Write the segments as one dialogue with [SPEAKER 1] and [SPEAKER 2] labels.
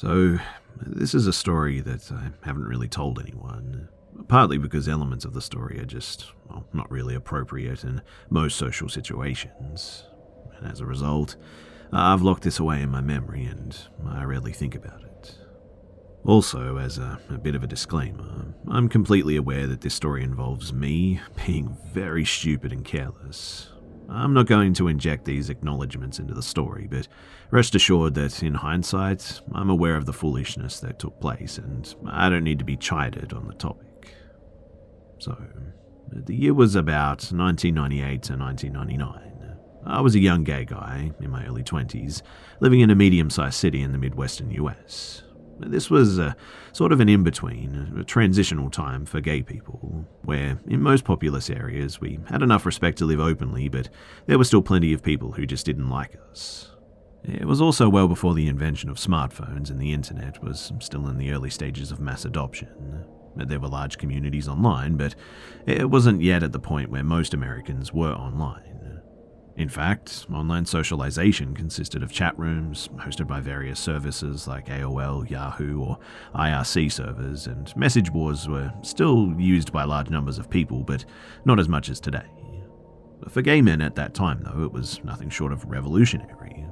[SPEAKER 1] So, this is a story that I haven't really told anyone, partly because elements of the story are just, well, not really appropriate in most social situations. And as a result, I've locked this away in my memory and I rarely think about it. Also, as a, a, bit of a disclaimer, I'm completely aware that this story involves me being very stupid and careless. I'm not going to inject these acknowledgements into the story, but rest assured that in hindsight, I'm aware of the foolishness that took place, and I don't need to be chided on the topic. So, the year was about 1998 to 1999. I was a young gay guy in my early 20s, living in a medium sized city in the Midwestern US. This was a, sort of an in between, a transitional time for gay people, where in most populous areas we had enough respect to live openly, but there were still plenty of people who just didn't like us. It was also well before the invention of smartphones and the internet was still in the early stages of mass adoption. There were large communities online, but it wasn't yet at the point where most Americans were online. In fact, online socialization consisted of chat rooms hosted by various services like AOL, Yahoo, or IRC servers, and message boards were still used by large numbers of people, but not as much as today. For gay men at that time, though, it was nothing short of revolutionary.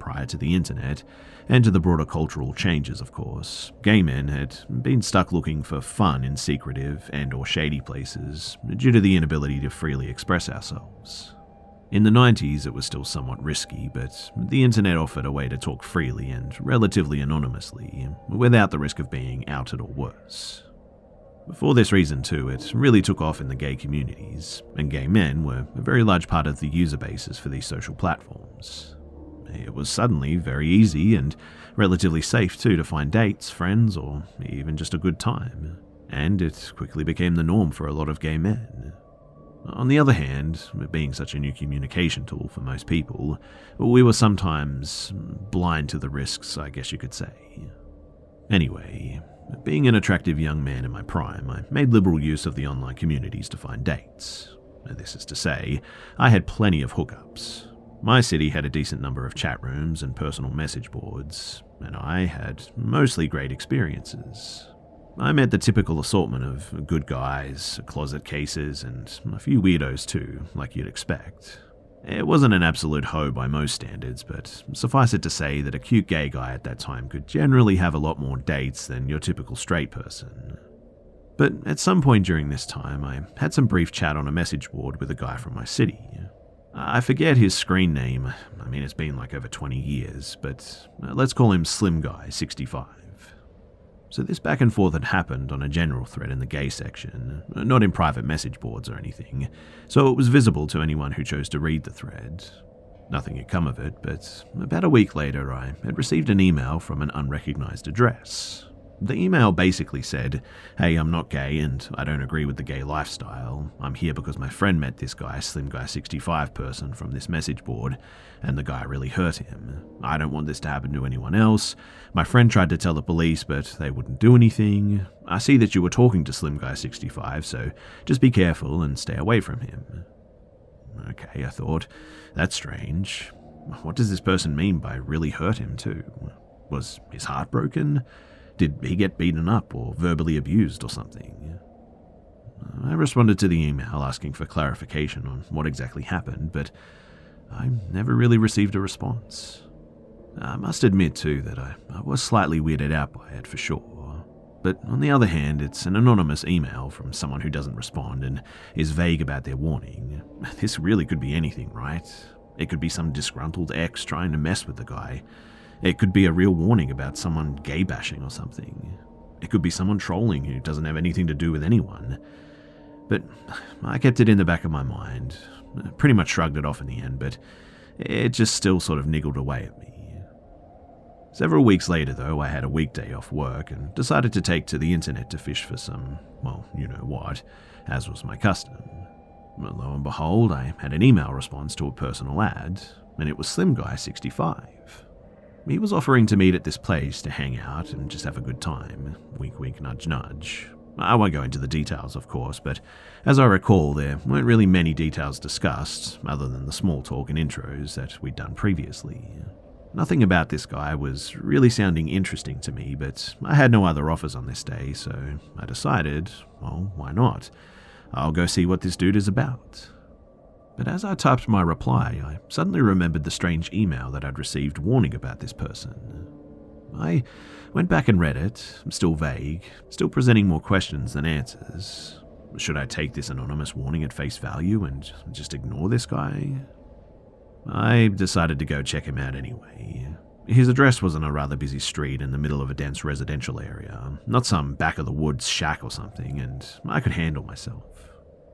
[SPEAKER 1] Prior to the internet, and to the broader cultural changes, of course, gay men had been stuck looking for fun in secretive and or shady places due to the inability to freely express ourselves. In the 90s, it was still somewhat risky, but the internet offered a way to talk freely and relatively anonymously, without the risk of being outed or worse. For this reason, too, it really took off in the gay communities, and gay men were a very large part of the user bases for these social platforms. It was suddenly very easy and relatively safe, too, to find dates, friends, or even just a good time, and it quickly became the norm for a lot of gay men. On the other hand, being such a new communication tool for most people, we were sometimes blind to the risks, I guess you could say. Anyway, being an attractive young man in my prime, I made liberal use of the online communities to find dates. This is to say, I had plenty of hookups. My city had a decent number of chat rooms and personal message boards, and I had mostly great experiences. I met the typical assortment of good guys, closet cases, and a few weirdos too, like you'd expect. It wasn't an absolute hoe by most standards, but suffice it to say that a cute gay guy at that time could generally have a lot more dates than your typical straight person. But at some point during this time, I had some brief chat on a message board with a guy from my city. I forget his screen name. I mean, it's been like over 20 years, but uh, let's call him Slim Guy 65. So this back and forth had happened on a general thread in the gay section, not in private message boards or anything, so it was visible to anyone who chose to read the thread. Nothing had come of it, but about a week later I had received an email from an unrecognized address. The email basically said, Hey, I'm not gay and I don't agree with the gay lifestyle. I'm here because my friend met this guy, Slim Guy 65 person, from this message board, and the guy really hurt him. I don't want this to happen to anyone else. My friend tried to tell the police, but they wouldn't do anything. I see that you were talking to Slim Guy 65, so just be careful and stay away from him. Okay, I thought. That's strange. What does this person mean by really hurt him, too? Was his heart broken? Did he get beaten up or verbally abused or something? I responded to the email asking for clarification on what exactly happened, but I never really received a response. I must admit, too, that I, I was slightly weirded out by it for sure. But on the other hand, it's an anonymous email from someone who doesn't respond and is vague about their warning. This really could be anything, right? It could be some disgruntled ex trying to mess with the guy, it could be a real warning about someone gay bashing or something. It could be someone trolling who doesn't have anything to do with anyone. But I kept it in the back of my mind. Pretty much shrugged it off in the end, but it just still sort of niggled away at me. Several weeks later, though, I had a weekday off work and decided to take to the internet to fish for some, well, you know what, as was my custom. Lo and behold, I had an email response to a personal ad, and it was Slim Guy 65. He was offering to meet at this place to hang out and just have a good time. Wink, wink, nudge, nudge. I won't go into the details, of course, but as I recall, there weren't really many details discussed, other than the small talk and intros that we'd done previously. Nothing about this guy was really sounding interesting to me, but I had no other offers on this day, so I decided, well, why not? I'll go see what this dude is about. But as I typed my reply, I suddenly remembered the strange email that I'd received warning about this person. I went back and read it, still vague, still presenting more questions than answers. Should I take this anonymous warning at face value and just ignore this guy? I decided to go check him out anyway. His address was on a rather busy street in the middle of a dense residential area, not some back of the woods shack or something, and I could handle myself.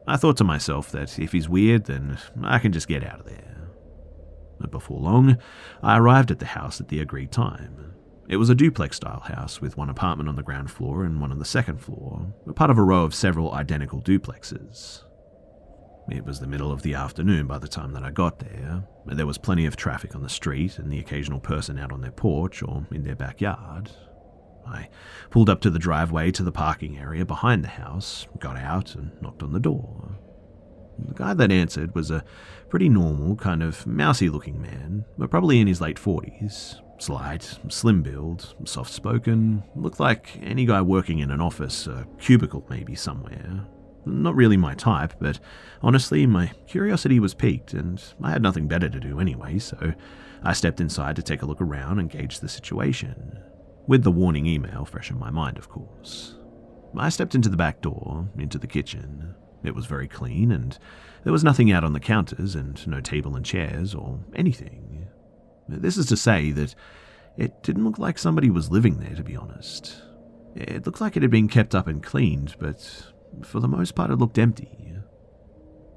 [SPEAKER 1] I thought to myself that if he's weird, then I can just get out of there. But before long, I arrived at the house at the agreed time. It was a duplex style house with one apartment on the ground floor and one on the second floor, part of a row of several identical duplexes. It was the middle of the afternoon by the time that I got there. There was plenty of traffic on the street and the occasional person out on their porch or in their backyard, I pulled up to the driveway to the parking area behind the house, got out, and knocked on the door. The guy that answered was a pretty normal, kind of mousy looking man, but probably in his late 40s. Slight, slim build, soft spoken, looked like any guy working in an office, a cubicle maybe somewhere. Not really my type, but honestly, my curiosity was piqued, and I had nothing better to do anyway, so I stepped inside to take a look around and gauge the situation with the warning email fresh in my mind, of course. I stepped into the back door, into the kitchen. It was very clean, and there was nothing out on the counters, and no table and chairs, or anything. This is to say that it didn't look like somebody was living there, to be honest. It looked like it had been kept up and cleaned, but for the most part it looked empty.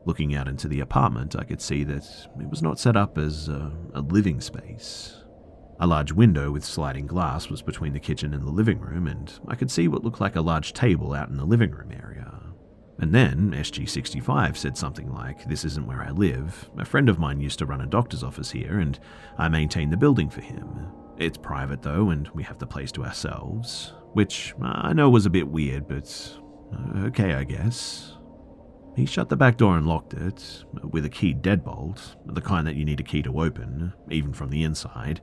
[SPEAKER 1] Looking out into the apartment, I could see that it was not set up as a, a living space. A large window with sliding glass was between the kitchen and the living room, and I could see what looked like a large table out in the living room area. And then SG65 said something like, This isn't where I live. A friend of mine used to run a doctor's office here, and I maintain the building for him. It's private though, and we have the place to ourselves. Which I know was a bit weird, but uh, okay, I guess. He shut the back door and locked it, with a keyed deadbolt, the kind that you need a key to open, even from the inside,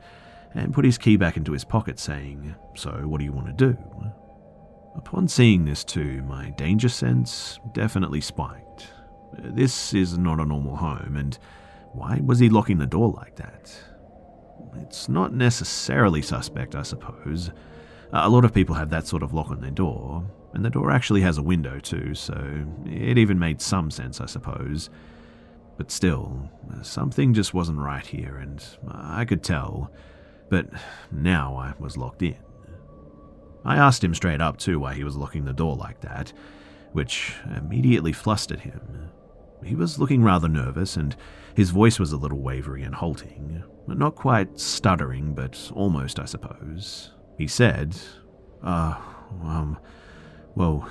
[SPEAKER 1] and put his key back into his pocket, saying, So, what do you want to do? Upon seeing this, too, my danger sense definitely spiked. This is not a normal home, and why was he locking the door like that? It's not necessarily suspect, I suppose. A lot of people have that sort of lock on their door, and the door actually has a window too, so it even made some sense, I suppose. But still, something just wasn't right here, and I could tell. But now I was locked in. I asked him straight up, too, why he was locking the door like that, which immediately flustered him. He was looking rather nervous, and his voice was a little wavery and halting. Not quite stuttering, but almost, I suppose. He said, Uh, um, well,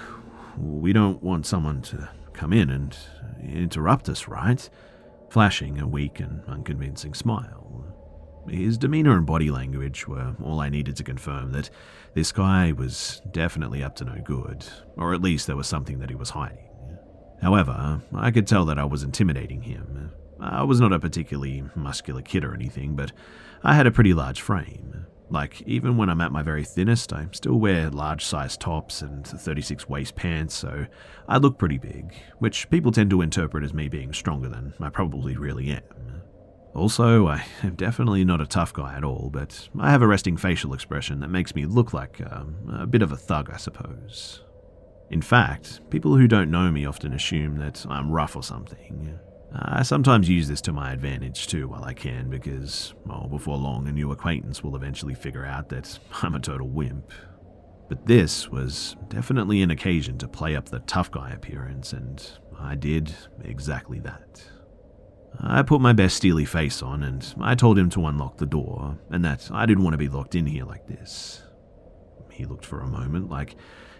[SPEAKER 1] we don't want someone to come in and interrupt us, right? Flashing a weak and unconvincing smile. His demeanour and body language were all I needed to confirm that this guy was definitely up to no good, or at least there was something that he was hiding. However, I could tell that I was intimidating him. I was not a particularly muscular kid or anything, but I had a pretty large frame. Like, even when I'm at my very thinnest, I still wear large sized tops and 36 waist pants, so I look pretty big, which people tend to interpret as me being stronger than I probably really am. Also, I am definitely not a tough guy at all, but I have a resting facial expression that makes me look like um, a bit of a thug, I suppose. In fact, people who don't know me often assume that I'm rough or something. I sometimes use this to my advantage too while I can because, well, before long a new acquaintance will eventually figure out that I'm a total wimp. But this was definitely an occasion to play up the tough guy appearance, and I did exactly that. I put my best steely face on and I told him to unlock the door and that I didn't want to be locked in here like this. He looked for a moment like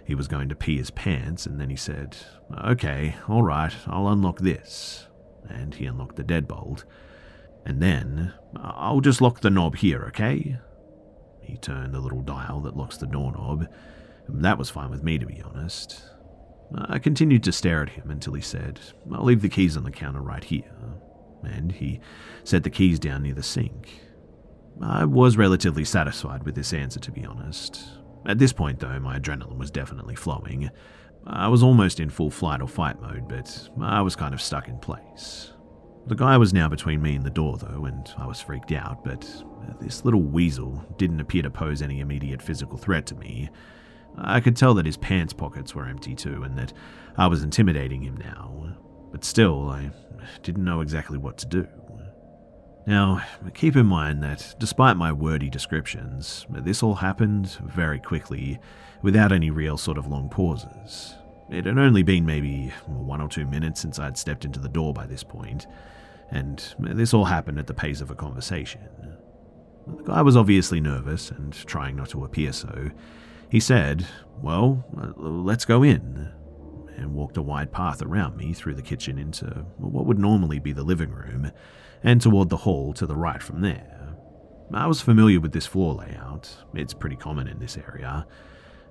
[SPEAKER 1] he was going to pee his pants and then he said, Okay, alright, I'll unlock this. And he unlocked the deadbolt. And then, I'll just lock the knob here, okay? He turned the little dial that locks the doorknob. That was fine with me, to be honest. I continued to stare at him until he said, I'll leave the keys on the counter right here and he set the keys down near the sink. I was relatively satisfied with this answer, to be honest. At this point, though, my adrenaline was definitely flowing. I was almost in full flight or fight mode, but I was kind of stuck in place. The guy was now between me and the door, though, and I was freaked out, but this little weasel didn't appear to pose any immediate physical threat to me. I could tell that his pants pockets were empty, too, and that I was intimidating him now. But still, I didn't know exactly what to do. Now, keep in mind that despite my wordy descriptions, this all happened very quickly, without any real sort of long pauses. It had only been maybe one or two minutes since I'd stepped into the door by this point, and this all happened at the pace of a conversation. The guy was obviously nervous and trying not to appear so. He said, Well, let's go in and walked a wide path around me through the kitchen into what would normally be the living room, and toward the hall to the right from there. I was familiar with this floor layout, it's pretty common in this area.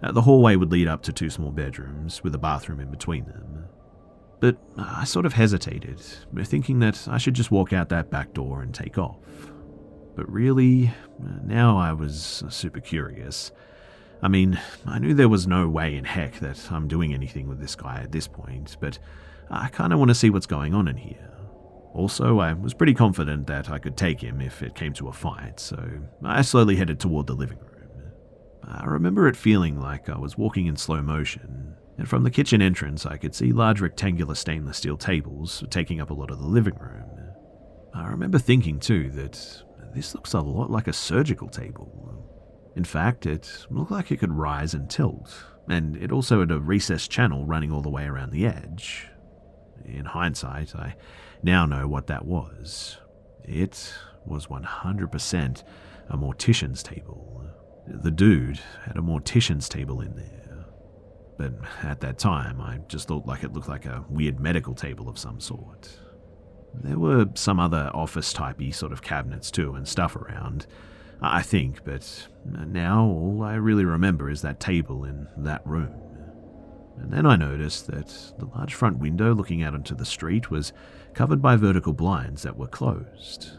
[SPEAKER 1] Uh, the hallway would lead up to two small bedrooms, with a bathroom in between them. But I sort of hesitated, thinking that I should just walk out that back door and take off. But really, now I was super curious. I mean, I knew there was no way in heck that I'm doing anything with this guy at this point, but I kind of want to see what's going on in here. Also, I was pretty confident that I could take him if it came to a fight, so I slowly headed toward the living room. I remember it feeling like I was walking in slow motion, and from the kitchen entrance I could see large rectangular stainless steel tables taking up a lot of the living room. I remember thinking too that this looks a lot like a surgical table, in fact, it looked like it could rise and tilt, and it also had a recessed channel running all the way around the edge. In hindsight, I now know what that was. It was 100% a mortician's table. The dude had a mortician's table in there. But at that time, I just thought like it looked like a weird medical table of some sort. There were some other office typey sort of cabinets too and stuff around, I think, but now all I really remember is that table in that room. And then I noticed that the large front window looking out onto the street was covered by vertical blinds that were closed.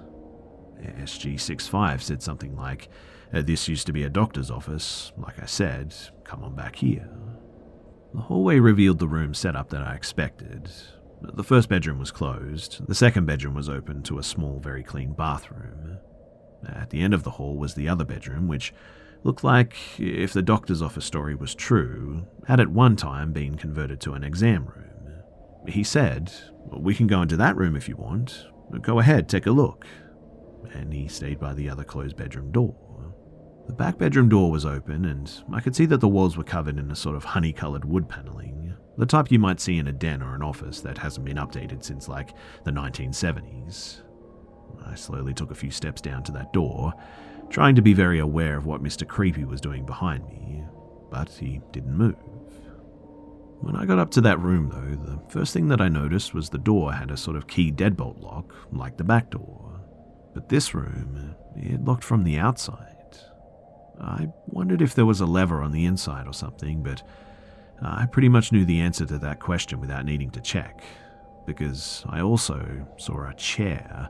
[SPEAKER 1] SG65 said something like, uh, This used to be a doctor's office. Like I said, come on back here. The hallway revealed the room setup that I expected. The first bedroom was closed, the second bedroom was open to a small, very clean bathroom. At the end of the hall was the other bedroom, which looked like, if the doctor's office story was true, had at one time been converted to an exam room. He said, We can go into that room if you want. Go ahead, take a look. And he stayed by the other closed bedroom door. The back bedroom door was open, and I could see that the walls were covered in a sort of honey coloured wood panelling, the type you might see in a den or an office that hasn't been updated since like the 1970s. I slowly took a few steps down to that door, trying to be very aware of what Mr. Creepy was doing behind me, but he didn't move. When I got up to that room, though, the first thing that I noticed was the door had a sort of key deadbolt lock, like the back door. But this room, it locked from the outside. I wondered if there was a lever on the inside or something, but I pretty much knew the answer to that question without needing to check, because I also saw a chair,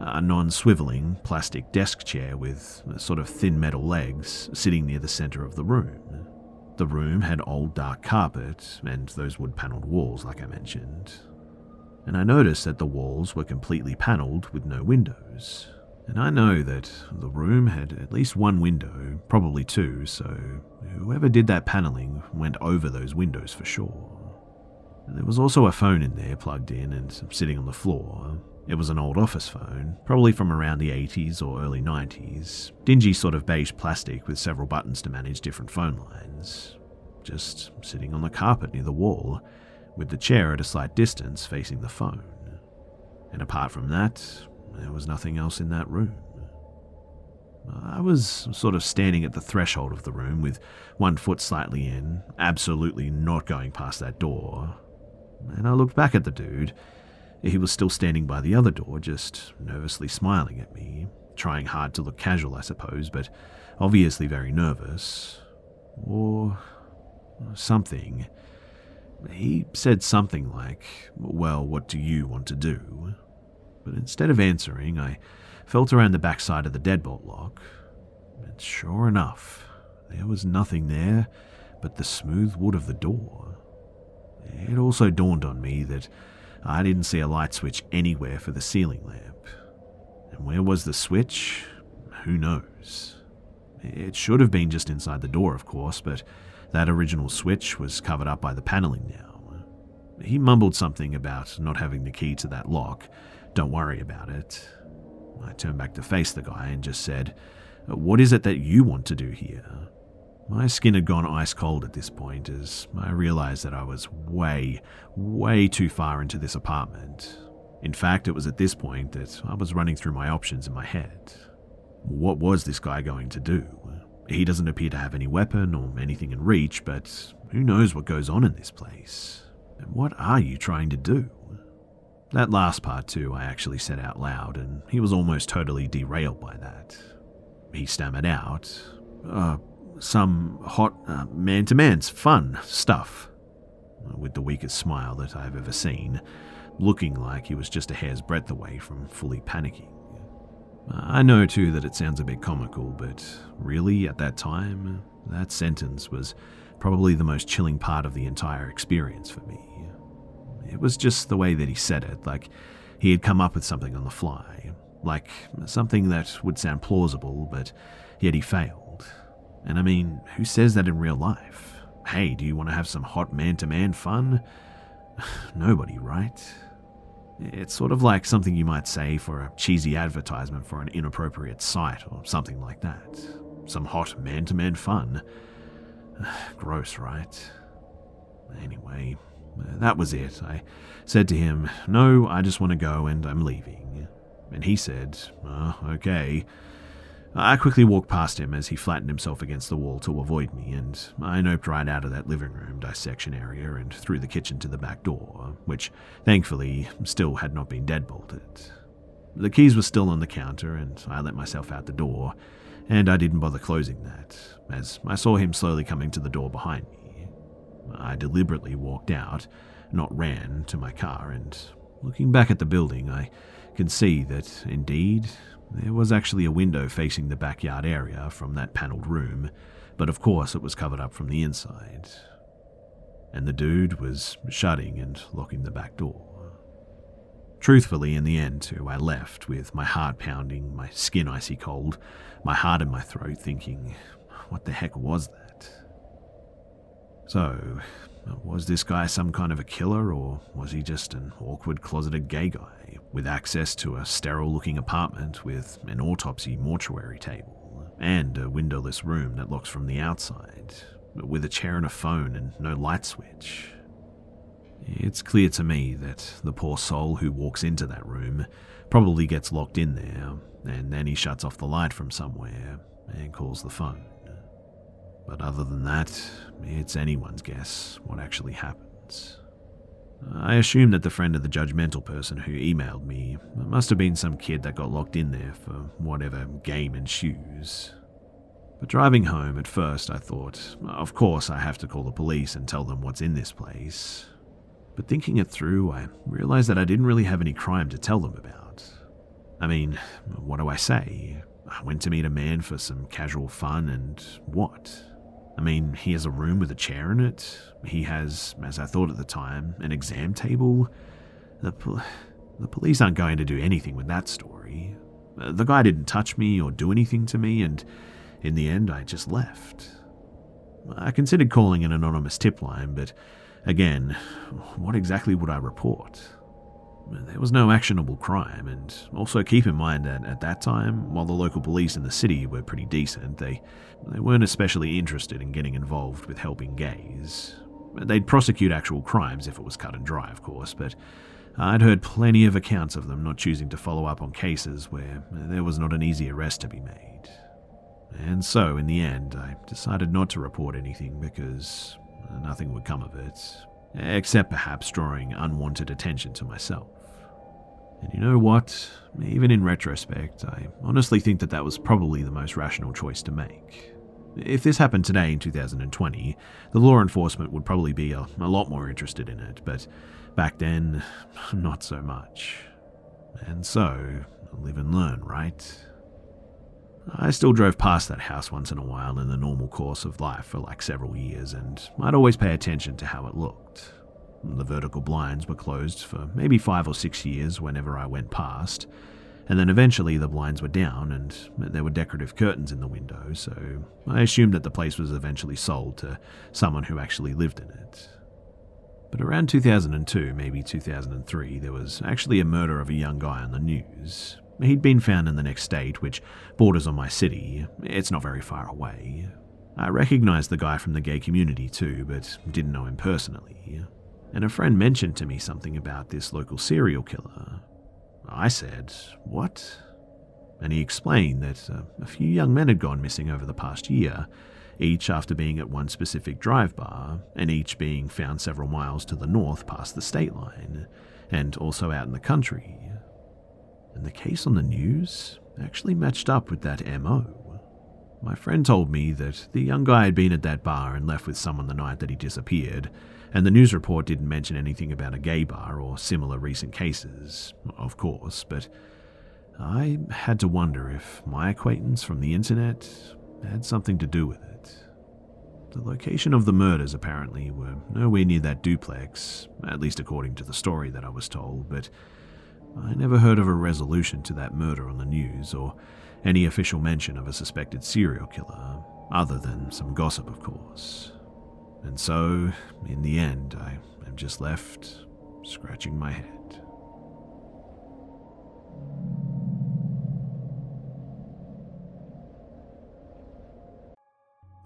[SPEAKER 1] a non swiveling plastic desk chair with sort of thin metal legs, sitting near the center of the room. The room had old dark carpet and those wood panelled walls, like I mentioned. And I noticed that the walls were completely panelled with no windows. And I know that the room had at least one window, probably two, so whoever did that panelling went over those windows for sure. There was also a phone in there plugged in and sitting on the floor, it was an old office phone, probably from around the 80s or early 90s, dingy sort of beige plastic with several buttons to manage different phone lines. Just sitting on the carpet near the wall, with the chair at a slight distance facing the phone. And apart from that, there was nothing else in that room. I was sort of standing at the threshold of the room with one foot slightly in, absolutely not going past that door. And I looked back at the dude, he was still standing by the other door, just nervously smiling at me, trying hard to look casual, I suppose, but obviously very nervous. Or something. He said something like, Well, what do you want to do? But instead of answering, I felt around the backside of the deadbolt lock, and sure enough, there was nothing there but the smooth wood of the door. It also dawned on me that I didn't see a light switch anywhere for the ceiling lamp. And where was the switch? Who knows? It should have been just inside the door, of course, but that original switch was covered up by the paneling now. He mumbled something about not having the key to that lock. Don't worry about it. I turned back to face the guy and just said, What is it that you want to do here? My skin had gone ice cold at this point as I realized that I was way, way too far into this apartment. In fact, it was at this point that I was running through my options in my head. What was this guy going to do? He doesn't appear to have any weapon or anything in reach, but who knows what goes on in this place? And what are you trying to do? That last part, too, I actually said out loud, and he was almost totally derailed by that. He stammered out, uh, some hot uh, man to man's fun stuff, with the weakest smile that I've ever seen, looking like he was just a hair's breadth away from fully panicking. Uh, I know too that it sounds a bit comical, but really, at that time, that sentence was probably the most chilling part of the entire experience for me. It was just the way that he said it, like he had come up with something on the fly, like something that would sound plausible, but yet he failed. And I mean, who says that in real life? Hey, do you want to have some hot man to man fun? Nobody, right? It's sort of like something you might say for a cheesy advertisement for an inappropriate site or something like that. Some hot man to man fun. Gross, right? Anyway, that was it. I said to him, No, I just want to go and I'm leaving. And he said, oh, Okay. I quickly walked past him as he flattened himself against the wall to avoid me, and I noped right out of that living room dissection area and through the kitchen to the back door, which thankfully still had not been deadbolted. The keys were still on the counter, and I let myself out the door, and I didn't bother closing that, as I saw him slowly coming to the door behind me. I deliberately walked out, not ran, to my car, and looking back at the building, I can see that, indeed, there was actually a window facing the backyard area from that panelled room, but of course it was covered up from the inside. And the dude was shutting and locking the back door. Truthfully, in the end, too, I left with my heart pounding, my skin icy cold, my heart in my throat, thinking, what the heck was that? So, Uh, was this guy some kind of a killer, or was he just an awkward closeted gay guy with access to a sterile looking apartment with an autopsy mortuary table and a windowless room that locks from the outside, with a chair and a phone and no light switch? It's clear to me that the poor soul who walks into that room probably gets locked in there, and then he shuts off the light from somewhere and calls the phone. But other than that, it's anyone's guess what actually happens. I assume that the friend of the judgmental person who emailed me must have been some kid that got locked in there for whatever game ensues. But driving home, at first I thought, of course I have to call the police and tell them what's in this place. But thinking it through, I realized that I didn't really have any crime to tell them about. I mean, what do I say? I went to meet a man for some casual fun, and what? I mean, he has a room with a chair in it. He has, as I thought at the time, an exam table. The, pol- the police aren't going to do anything with that story. The guy didn't touch me or do anything to me, and in the end, I just left. I considered calling an anonymous tip line, but again, what exactly would I report? There was no actionable crime, and also keep in mind that at that time, while the local police in the city were pretty decent, they, they weren't especially interested in getting involved with helping gays. They'd prosecute actual crimes if it was cut and dry, of course, but I'd heard plenty of accounts of them not choosing to follow up on cases where there was not an easy arrest to be made. And so, in the end, I decided not to report anything because nothing would come of it, except perhaps drawing unwanted attention to myself. And you know what? Even in retrospect, I honestly think that that was probably the most rational choice to make. If this happened today in 2020, the law enforcement would probably be a, a lot more interested in it, but back then, not so much. And so, live and learn, right? I still drove past that house once in a while in the normal course of life for like several years, and I'd always pay attention to how it looked. The vertical blinds were closed for maybe five or six years whenever I went past, and then eventually the blinds were down and there were decorative curtains in the window, so I assumed that the place was eventually sold to someone who actually lived in it. But around 2002, maybe 2003, there was actually a murder of a young guy on the news. He'd been found in the next state, which borders on my city. It's not very far away. I recognized the guy from the gay community too, but didn't know him personally and a friend mentioned to me something about this local serial killer. I said, What? And he explained that uh, a few young men had gone missing over the past year, each after being at one specific drive bar, and each being found several miles to the north past the state line, and also out in the country. And the case on the news actually matched up with that MO. My friend told me that the young guy had been at that bar and left with someone the night that he disappeared, and the news report didn't mention anything about a gay bar or similar recent cases, of course, but I had to wonder if my acquaintance from the internet had something to do with it. The location of the murders apparently were nowhere near that duplex, at least according to the story that I was told, but I never heard of a resolution to that murder on the news or any official mention of a suspected serial killer, other than some gossip, of course. And so, in the end, I am just left scratching my head.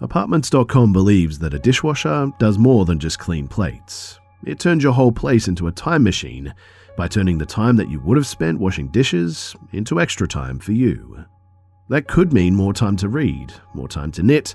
[SPEAKER 2] Apartments.com believes that a dishwasher does more than just clean plates. It turns your whole place into a time machine by turning the time that you would have spent washing dishes into extra time for you. That could mean more time to read, more time to knit,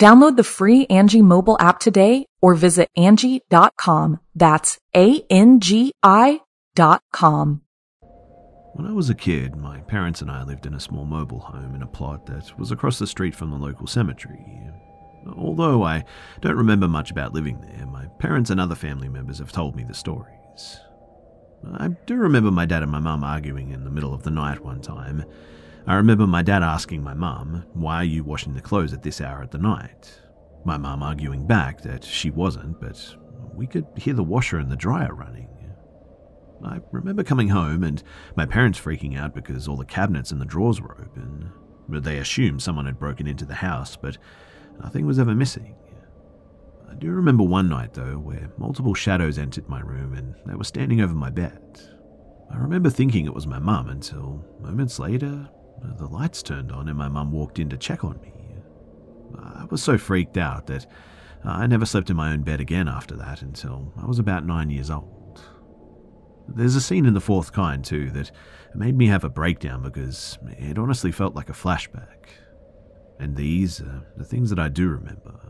[SPEAKER 3] Download the free Angi mobile app today or visit Angi.com. That's A-N-G-I dot com.
[SPEAKER 1] When I was a kid, my parents and I lived in a small mobile home in a plot that was across the street from the local cemetery. Although I don't remember much about living there, my parents and other family members have told me the stories. I do remember my dad and my mum arguing in the middle of the night one time. I remember my dad asking my mum, Why are you washing the clothes at this hour of the night? My mum arguing back that she wasn't, but we could hear the washer and the dryer running. I remember coming home and my parents freaking out because all the cabinets and the drawers were open. They assumed someone had broken into the house, but nothing was ever missing. I do remember one night, though, where multiple shadows entered my room and they were standing over my bed. I remember thinking it was my mum until, moments later, the lights turned on and my mum walked in to check on me. I was so freaked out that I never slept in my own bed again after that until I was about nine years old. There's a scene in The Fourth Kind, too, that made me have a breakdown because it honestly felt like a flashback. And these are the things that I do remember.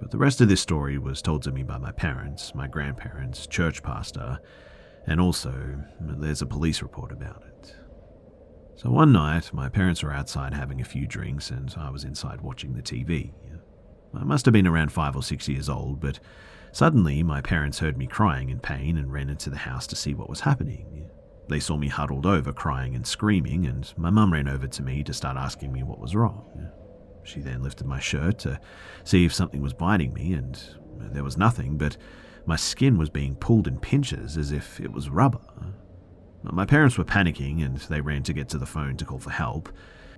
[SPEAKER 1] But the rest of this story was told to me by my parents, my grandparents, church pastor, and also there's a police report about it. So one night, my parents were outside having a few drinks, and I was inside watching the TV. I must have been around five or six years old, but suddenly my parents heard me crying in pain and ran into the house to see what was happening. They saw me huddled over, crying and screaming, and my mum ran over to me to start asking me what was wrong. She then lifted my shirt to see if something was biting me, and there was nothing, but my skin was being pulled in pinches as if it was rubber. My parents were panicking and they ran to get to the phone to call for help,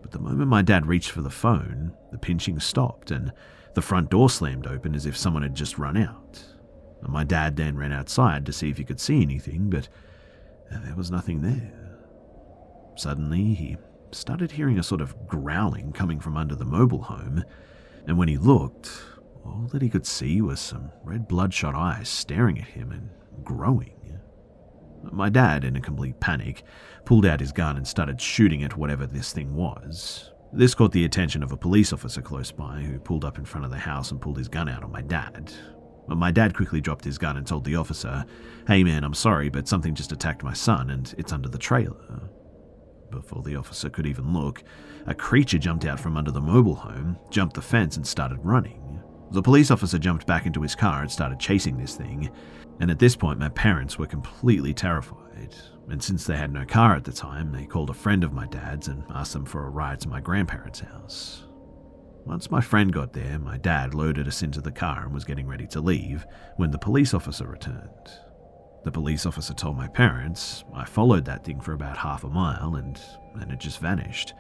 [SPEAKER 1] but the moment my dad reached for the phone, the pinching stopped and the front door slammed open as if someone had just run out. My dad then ran outside to see if he could see anything, but uh, there was nothing there. Suddenly, he started hearing a sort of growling coming from under the mobile home, and when he looked, all that he could see was some red bloodshot eyes staring at him and growing. My dad, in a complete panic, pulled out his gun and started shooting at whatever this thing was. This caught the attention of a police officer close by who pulled up in front of the house and pulled his gun out on my dad. My dad quickly dropped his gun and told the officer, Hey man, I'm sorry, but something just attacked my son and it's under the trailer. Before the officer could even look, a creature jumped out from under the mobile home, jumped the fence, and started running. The police officer jumped back into his car and started chasing this thing, and at this point, my parents were completely terrified. And since they had no car at the time, they called a friend of my dad's and asked them for a ride to my grandparents' house. Once my friend got there, my dad loaded us into the car and was getting ready to leave when the police officer returned. The police officer told my parents I followed that thing for about half a mile and then it just vanished.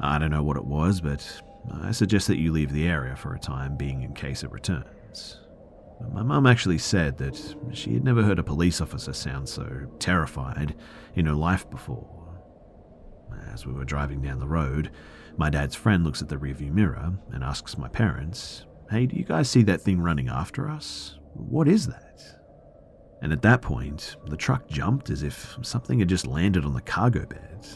[SPEAKER 1] I don't know what it was, but I suggest that you leave the area for a time being in case it returns. My mum actually said that she had never heard a police officer sound so terrified in her life before. As we were driving down the road, my dad's friend looks at the rearview mirror and asks my parents, Hey, do you guys see that thing running after us? What is that? And at that point, the truck jumped as if something had just landed on the cargo bed.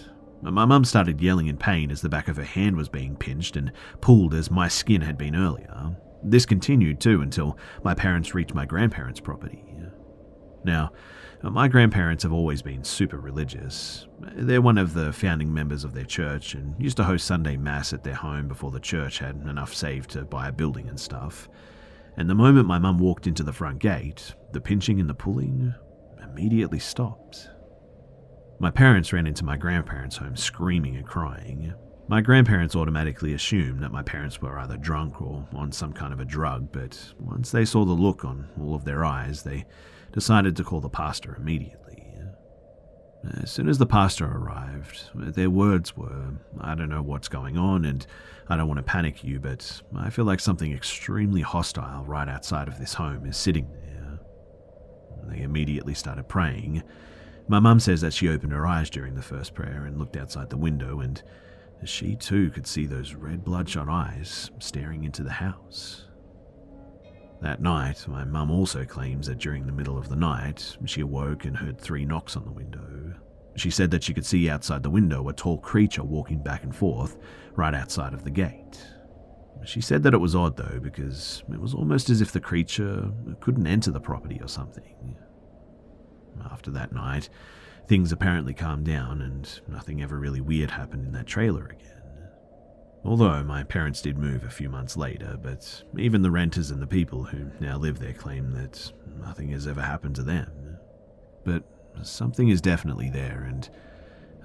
[SPEAKER 1] My mum started yelling in pain as the back of her hand was being pinched and pulled as my skin had been earlier. This continued too until my parents reached my grandparents' property. Now, my grandparents have always been super religious. They're one of the founding members of their church and used to host Sunday Mass at their home before the church had enough saved to buy a building and stuff. And the moment my mum walked into the front gate, the pinching and the pulling immediately stopped. My parents ran into my grandparents' home screaming and crying. My grandparents automatically assumed that my parents were either drunk or on some kind of a drug, but once they saw the look on all of their eyes, they decided to call the pastor immediately. As soon as the pastor arrived, their words were, I don't know what's going on and I don't want to panic you, but I feel like something extremely hostile right outside of this home is sitting there. They immediately started praying. My mum says that she opened her eyes during the first prayer and looked outside the window, and she too could see those red bloodshot eyes staring into the house. That night, my mum also claims that during the middle of the night, she awoke and heard three knocks on the window. She said that she could see outside the window a tall creature walking back and forth right outside of the gate. She said that it was odd though, because it was almost as if the creature couldn't enter the property or something. After that night, things apparently calmed down and nothing ever really weird happened in that trailer again. Although my parents did move a few months later, but even the renters and the people who now live there claim that nothing has ever happened to them. But something is definitely there, and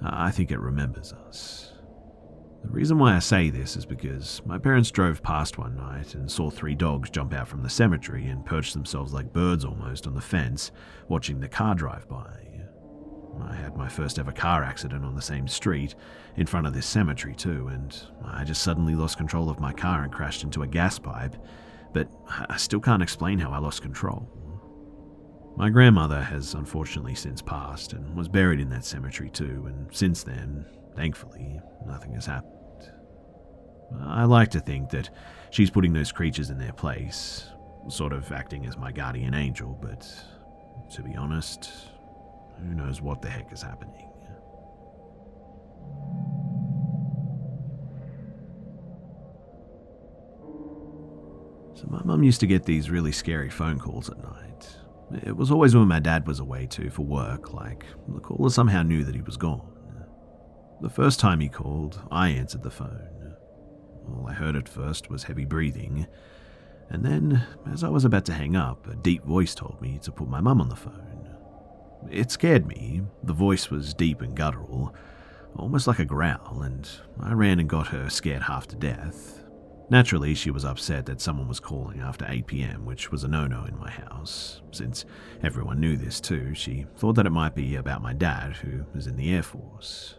[SPEAKER 1] I think it remembers us. The reason why I say this is because my parents drove past one night and saw three dogs jump out from the cemetery and perch themselves like birds almost on the fence, watching the car drive by. I had my first ever car accident on the same street, in front of this cemetery too, and I just suddenly lost control of my car and crashed into a gas pipe, but I still can't explain how I lost control. My grandmother has unfortunately since passed and was buried in that cemetery too, and since then, thankfully, nothing has happened. I like to think that she's putting those creatures in their place, sort of acting as my guardian angel, but to be honest, who knows what the heck is happening? So, my mum used to get these really scary phone calls at night. It was always when my dad was away too for work, like the caller somehow knew that he was gone. The first time he called, I answered the phone. All I heard at first was heavy breathing, and then, as I was about to hang up, a deep voice told me to put my mum on the phone. It scared me. The voice was deep and guttural, almost like a growl, and I ran and got her scared half to death. Naturally, she was upset that someone was calling after 8 pm, which was a no no in my house. Since everyone knew this too, she thought that it might be about my dad, who was in the Air Force.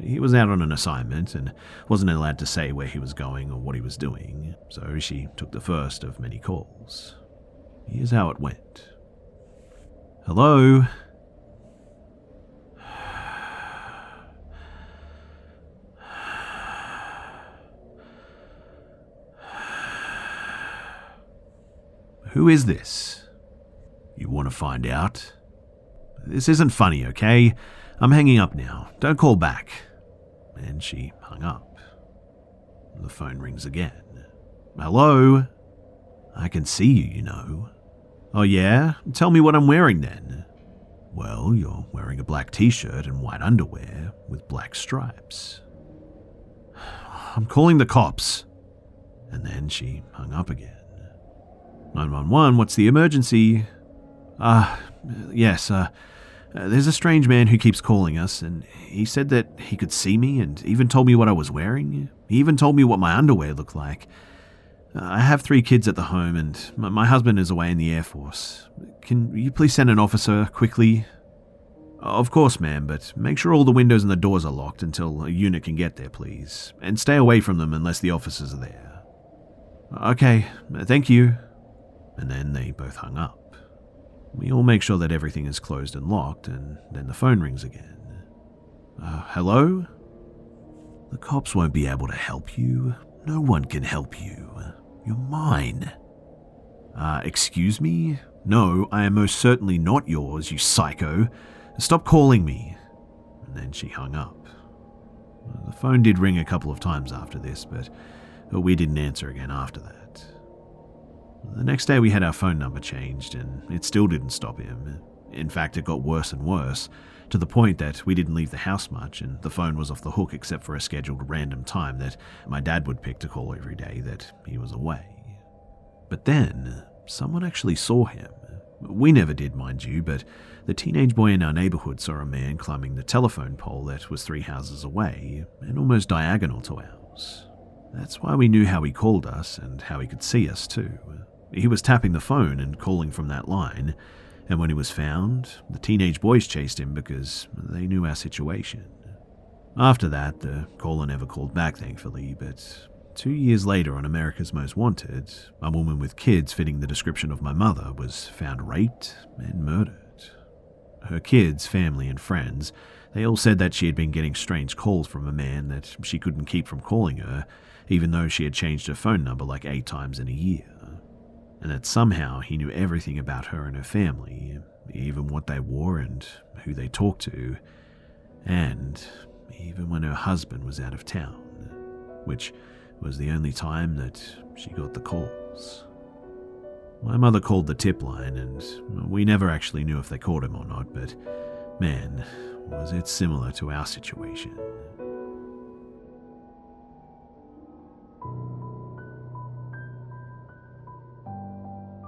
[SPEAKER 1] He was out on an assignment and wasn't allowed to say where he was going or what he was doing, so she took the first of many calls. Here's how it went Hello? Who is this? You want to find out? This isn't funny, okay? I'm hanging up now. Don't call back. And she hung up. The phone rings again. Hello? I can see you, you know. Oh, yeah? Tell me what I'm wearing then. Well, you're wearing a black t shirt and white underwear with black stripes. I'm calling the cops. And then she hung up again. 911, what's the emergency? Ah, uh, yes, uh, there's a strange man who keeps calling us, and he said that he could see me and even told me what I was wearing. He even told me what my underwear looked like. Uh, I have three kids at the home, and my husband is away in the Air Force. Can you please send an officer quickly? Of course, ma'am, but make sure all the windows and the doors are locked until a unit can get there, please. And stay away from them unless the officers are there. Okay, thank you and then they both hung up. We all make sure that everything is closed and locked, and then the phone rings again. Uh, hello? The cops won't be able to help you. No one can help you. You're mine. Uh, excuse me? No, I am most certainly not yours, you psycho. Stop calling me. And then she hung up. The phone did ring a couple of times after this, but we didn't answer again after that. The next day, we had our phone number changed, and it still didn't stop him. In fact, it got worse and worse, to the point that we didn't leave the house much, and the phone was off the hook except for a scheduled random time that my dad would pick to call every day that he was away. But then, someone actually saw him. We never did, mind you, but the teenage boy in our neighborhood saw a man climbing the telephone pole that was three houses away and almost diagonal to ours. That's why we knew how he called us and how he could see us, too. He was tapping the phone and calling from that line, And when he was found, the teenage boys chased him because they knew our situation. After that, the caller never called back, thankfully, but two years later on America's Most Wanted, a woman with kids fitting the description of my mother was found raped and murdered. Her kids, family, and friends, they all said that she had been getting strange calls from a man that she couldn't keep from calling her, even though she had changed her phone number like eight times in a year and that somehow he knew everything about her and her family, even what they wore and who they talked to, and even when her husband was out of town, which was the only time that she got the calls. My mother called the tip line, and we never actually knew if they caught him or not, but man, was it similar to our situation.